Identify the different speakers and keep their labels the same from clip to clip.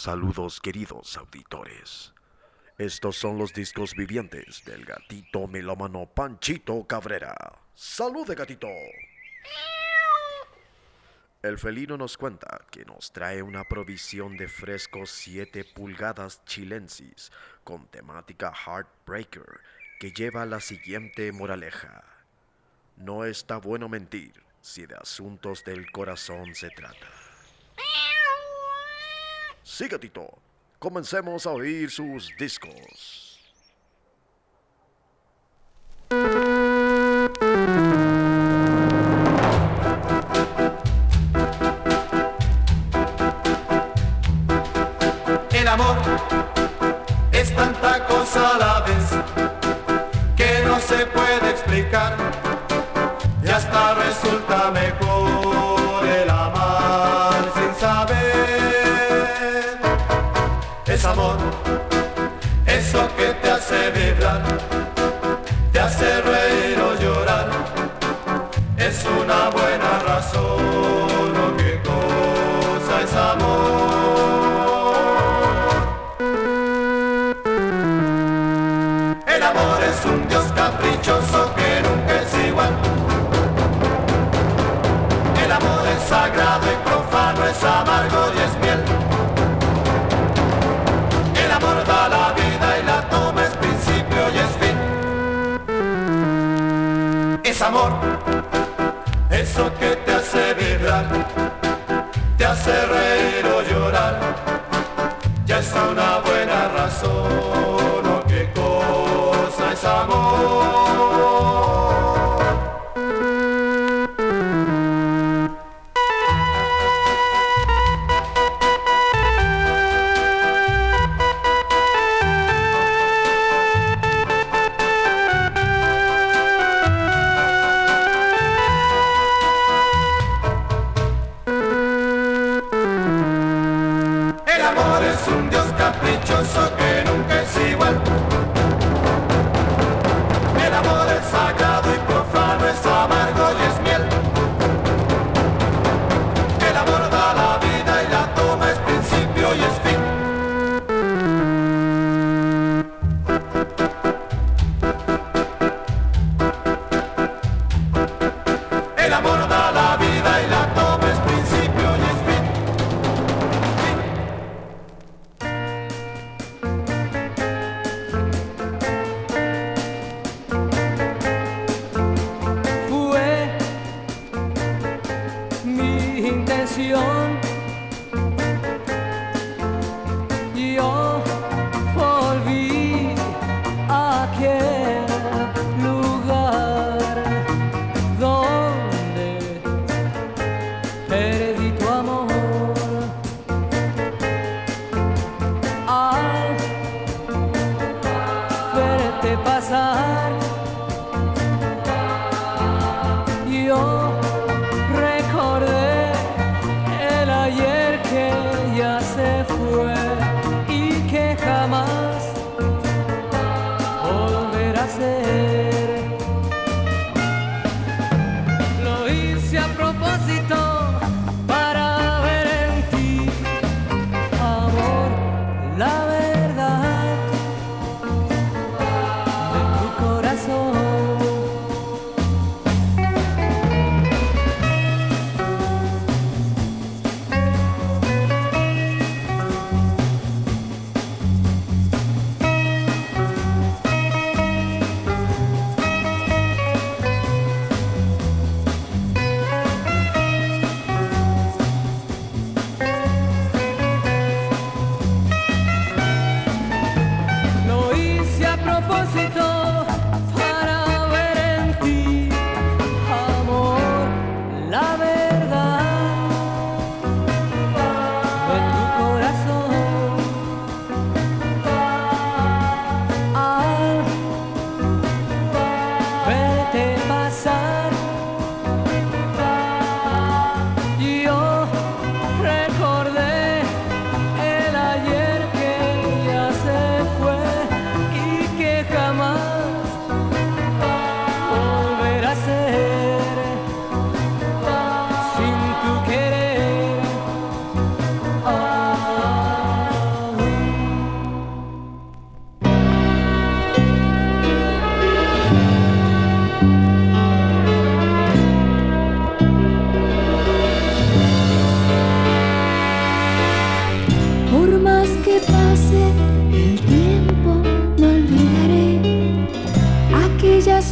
Speaker 1: Saludos queridos auditores. Estos son los discos vivientes del gatito melómano Panchito Cabrera. ¡Salud de gatito! El felino nos cuenta que nos trae una provisión de frescos 7 pulgadas chilensis con temática Heartbreaker que lleva la siguiente moraleja. No está bueno mentir si de asuntos del corazón se trata. Siga Comencemos a oír sus discos.
Speaker 2: es amor, eso que te hace vibrar, te hace reír.
Speaker 3: soul.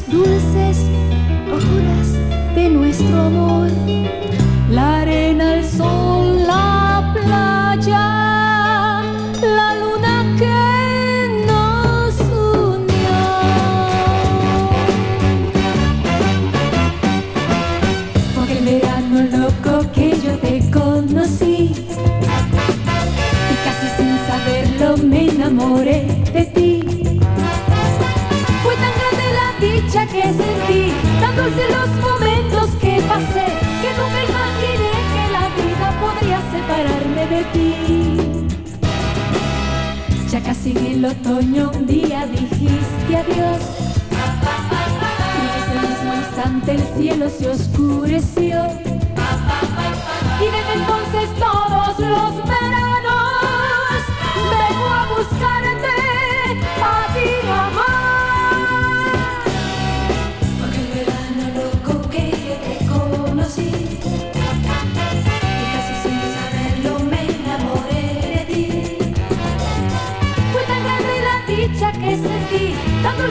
Speaker 3: dulces horas de
Speaker 4: nuestro amor. La arena, el sol, la playa, la luna que nos unió. Fue el verano loco que yo te conocí y casi sin saberlo me enamoré de ti. Separarme de ti. Ya casi en el otoño un día dijiste adiós. Y en ese mismo instante el cielo se oscureció. Y desde entonces todos los veranos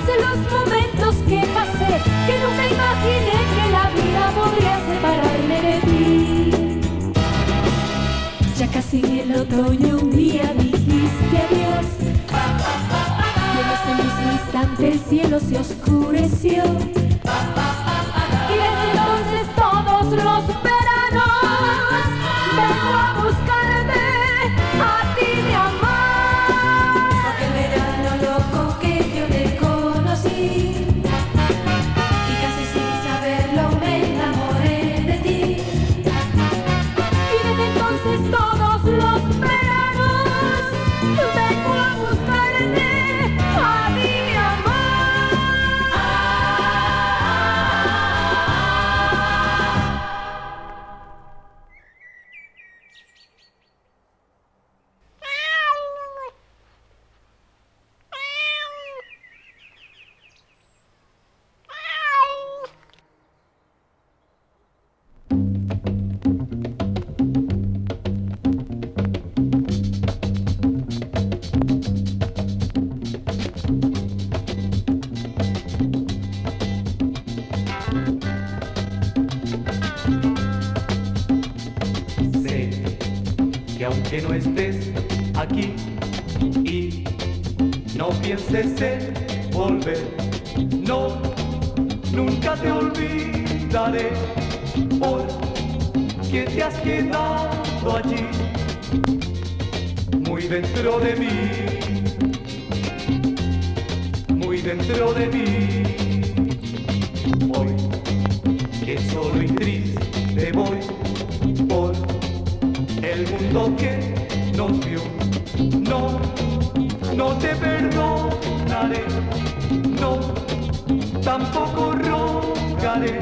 Speaker 4: dulce los momentos que pasé, que nunca imaginé que la vida podría separarme de ti. Ya casi en el otoño un día dijiste adiós. Y en ese mismo instante el cielo se oscureció. Que
Speaker 5: no estés aquí y no pienses en volver, no, nunca te olvidaré porque te has quedado allí, muy dentro de mí, muy dentro de mí. Que nos vio. No, no te perdonaré, no, tampoco rogaré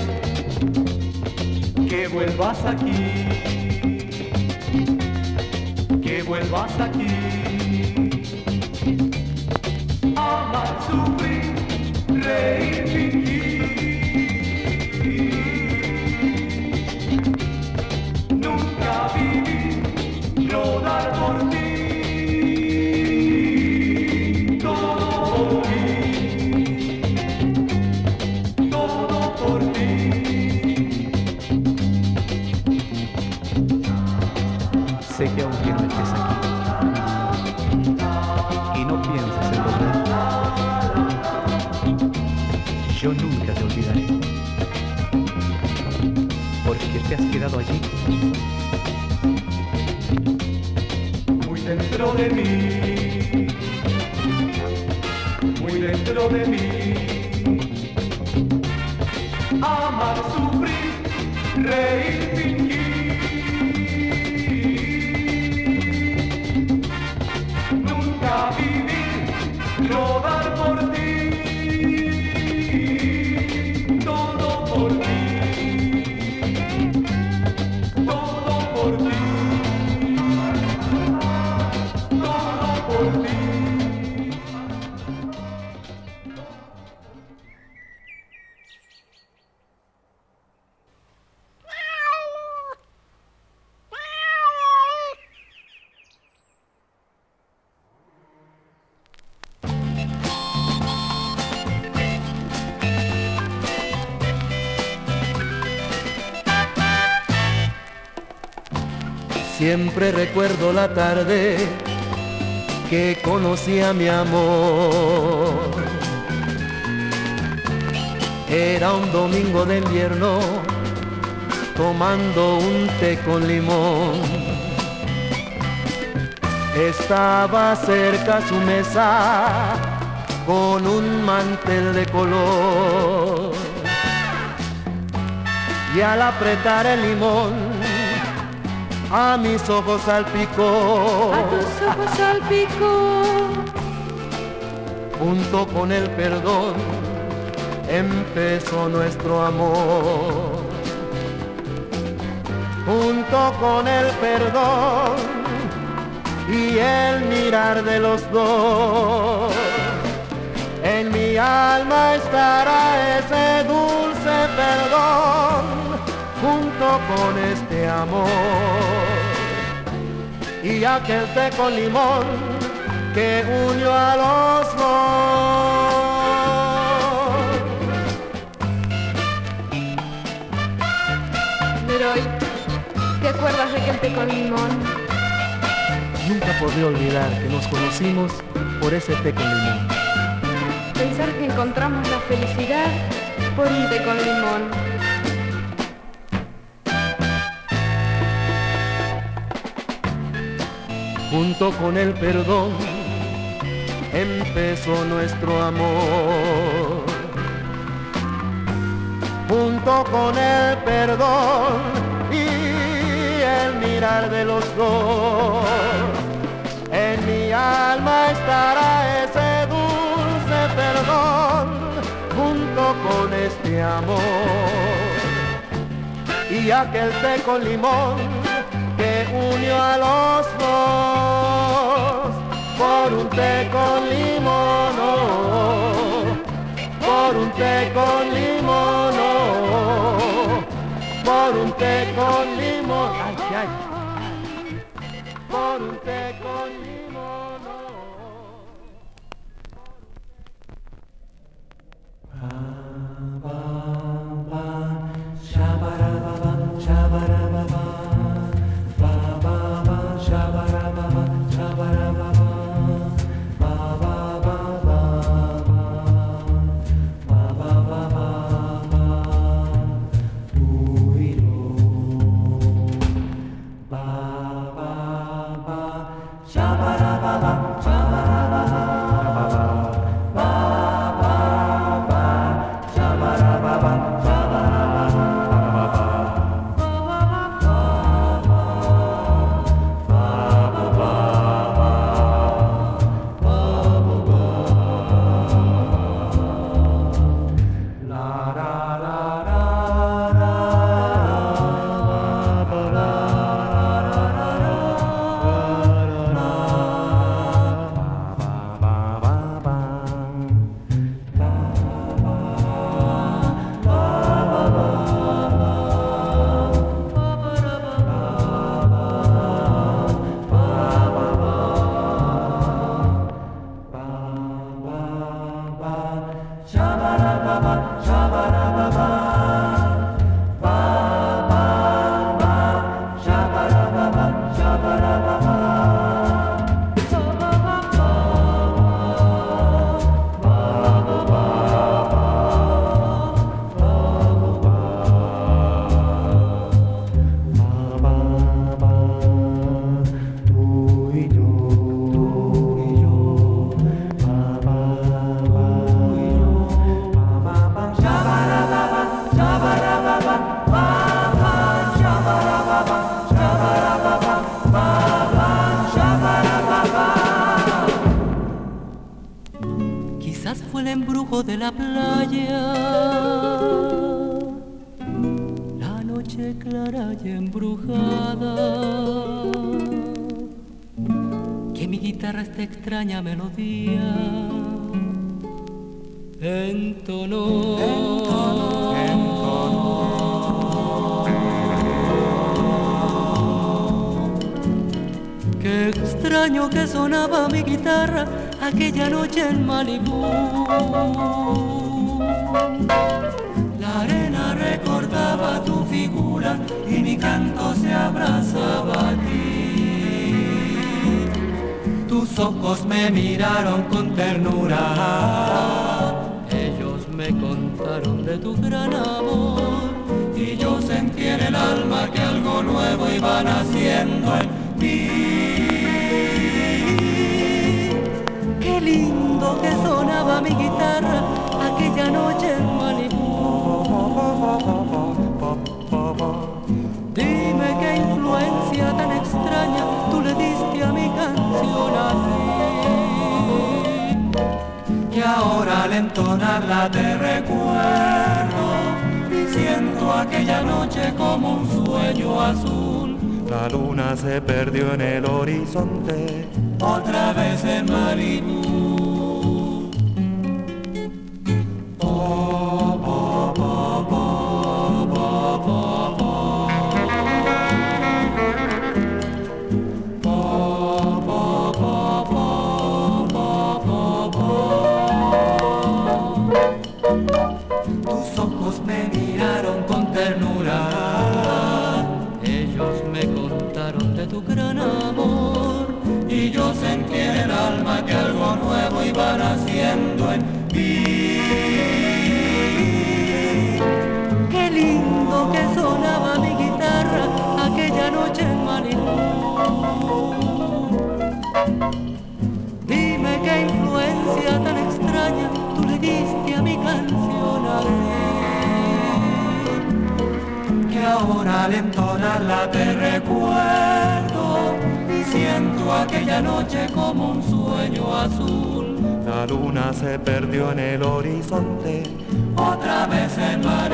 Speaker 5: que vuelvas aquí, que vuelvas aquí. Amar, sufrir, reír, dentro de mí, muy dentro de mí. Amar, sufrir, reír,
Speaker 6: Siempre recuerdo la tarde que conocí a mi amor. Era un domingo de invierno tomando un té con limón. Estaba cerca su mesa con un mantel de color. Y al apretar el limón, a mis ojos salpicó.
Speaker 4: A tus ojos salpicó.
Speaker 6: Junto con el perdón, empezó nuestro amor. Junto con el perdón y el mirar de los dos. En mi alma estará ese dulce perdón con este amor. Y aquel té con limón que unió a los dos.
Speaker 7: ¿te acuerdas de aquel té con limón?
Speaker 6: Nunca podré olvidar que nos conocimos por ese té con limón.
Speaker 7: Pensar que encontramos la felicidad por un té con limón.
Speaker 6: Junto con el perdón empezó nuestro amor. Junto con el perdón y el mirar de los dos. En mi alma estará ese dulce perdón junto con este amor. Y aquel té con limón unió a los dos por un té con limón, por un té con limón, por un té con limón,
Speaker 8: Shabba-dabba, shabba-dabba-ba. La noche clara y embrujada, que mi guitarra esta extraña melodía entonó. Qué extraño que sonaba mi guitarra aquella noche en Malibú. La arena recordaba tu figura y mi canto se abrazaba a ti.
Speaker 9: tus ojos me miraron con ternura.
Speaker 8: Ellos me contaron de tu gran amor.
Speaker 9: Y yo sentí en el alma que algo nuevo iba naciendo en mí.
Speaker 8: Qué lindo que sonaba mi guitarra aquella noche en Malibú. Dime qué influencia tan extraña tú le diste a mi canción así.
Speaker 9: Y ahora al entonarla te recuerdo y siento aquella noche como un sueño azul.
Speaker 10: La luna se perdió en el horizonte.
Speaker 9: Otra vez en Malibu. Al entonarla te recuerdo siento aquella noche como un sueño azul.
Speaker 10: La luna se perdió en el horizonte.
Speaker 9: Otra vez en Malibu,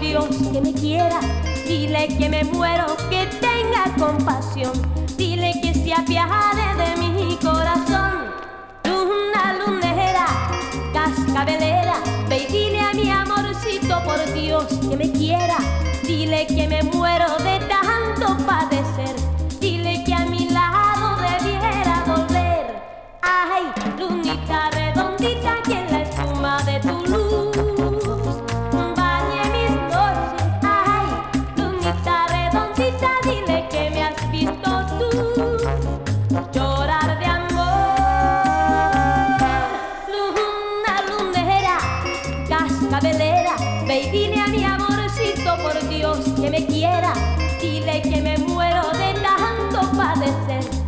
Speaker 11: Dios que me quiera, dile que me muero, que tenga compasión, dile que se apiade Ve y dile a mi amorcito por Dios que me quiera, dile que me muero de tanto padecer.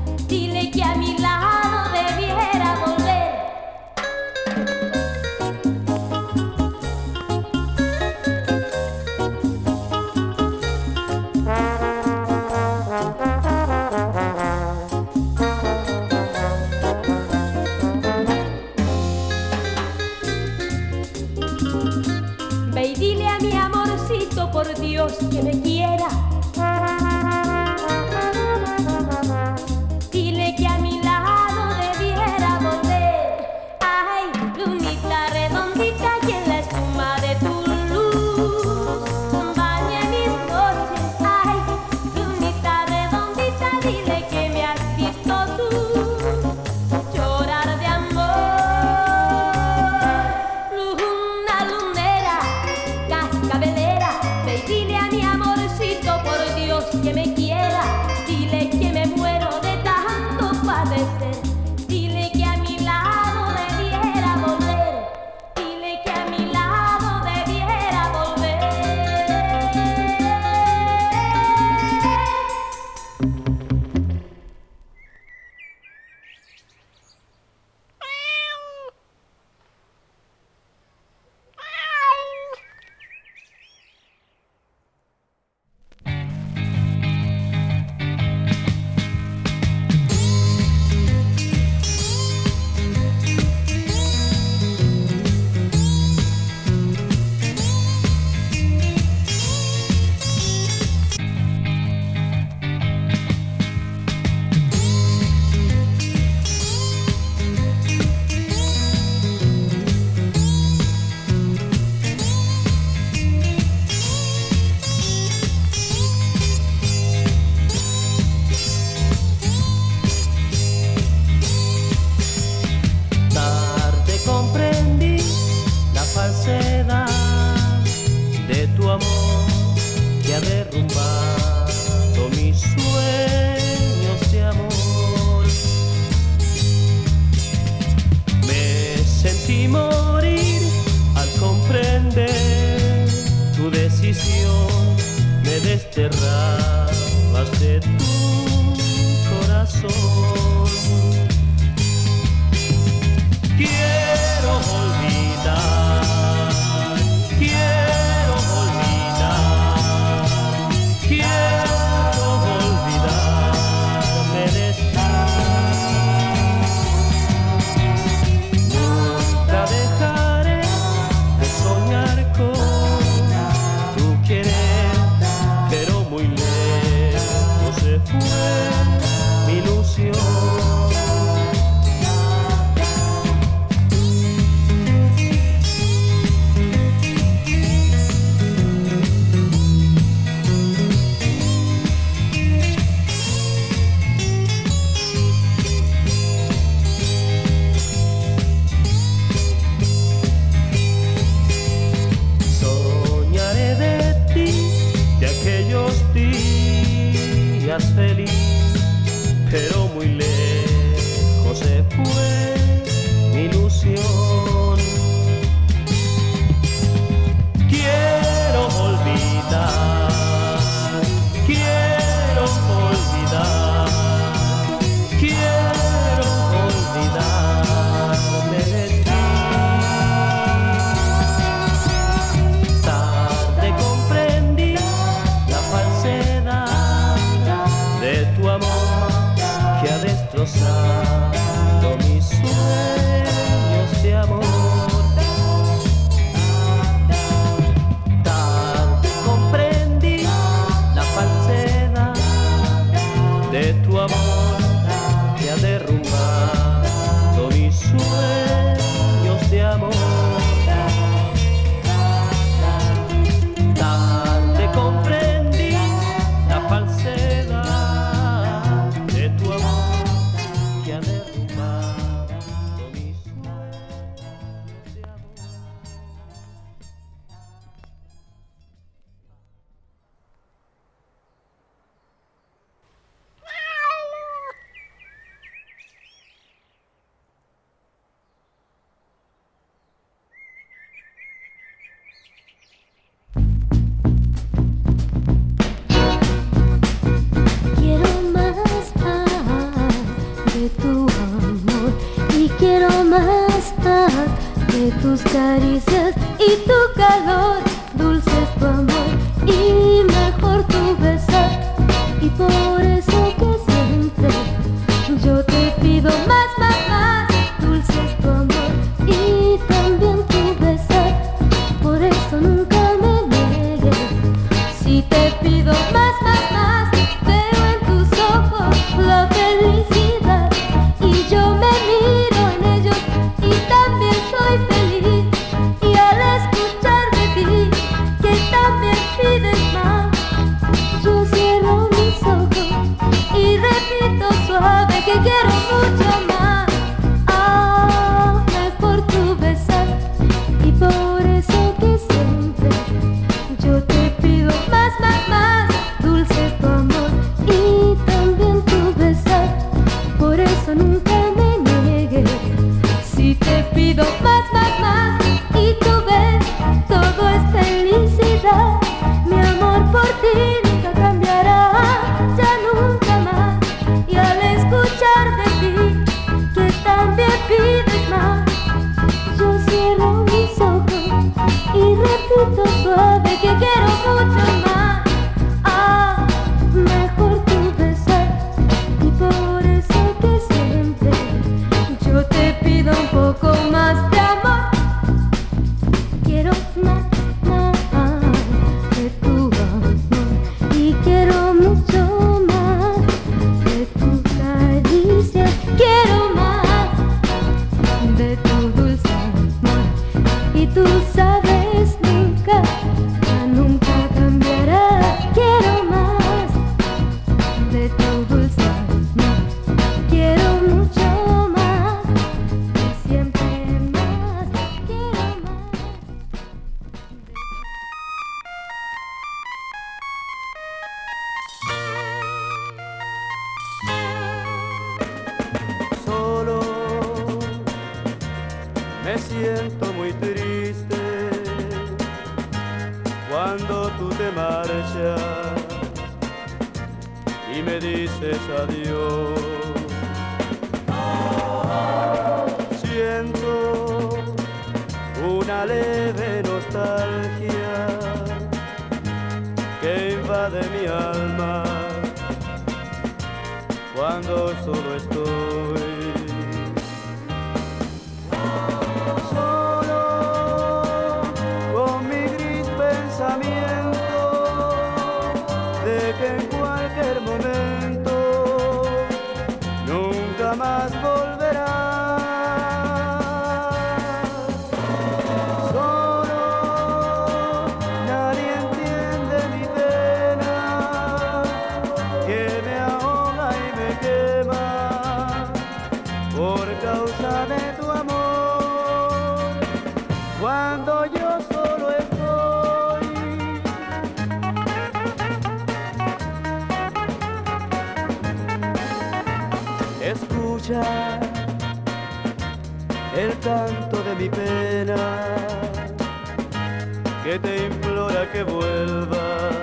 Speaker 11: que
Speaker 12: te
Speaker 13: implora que vuelvas,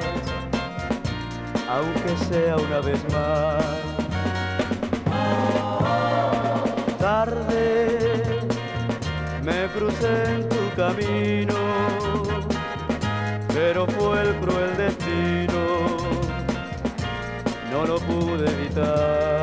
Speaker 13: aunque sea una vez más. Tarde me crucé en tu camino, pero fue el cruel destino, no lo pude evitar.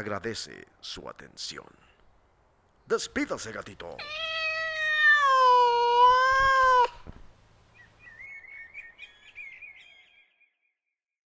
Speaker 1: Agradece su atención. Despídase, gatito.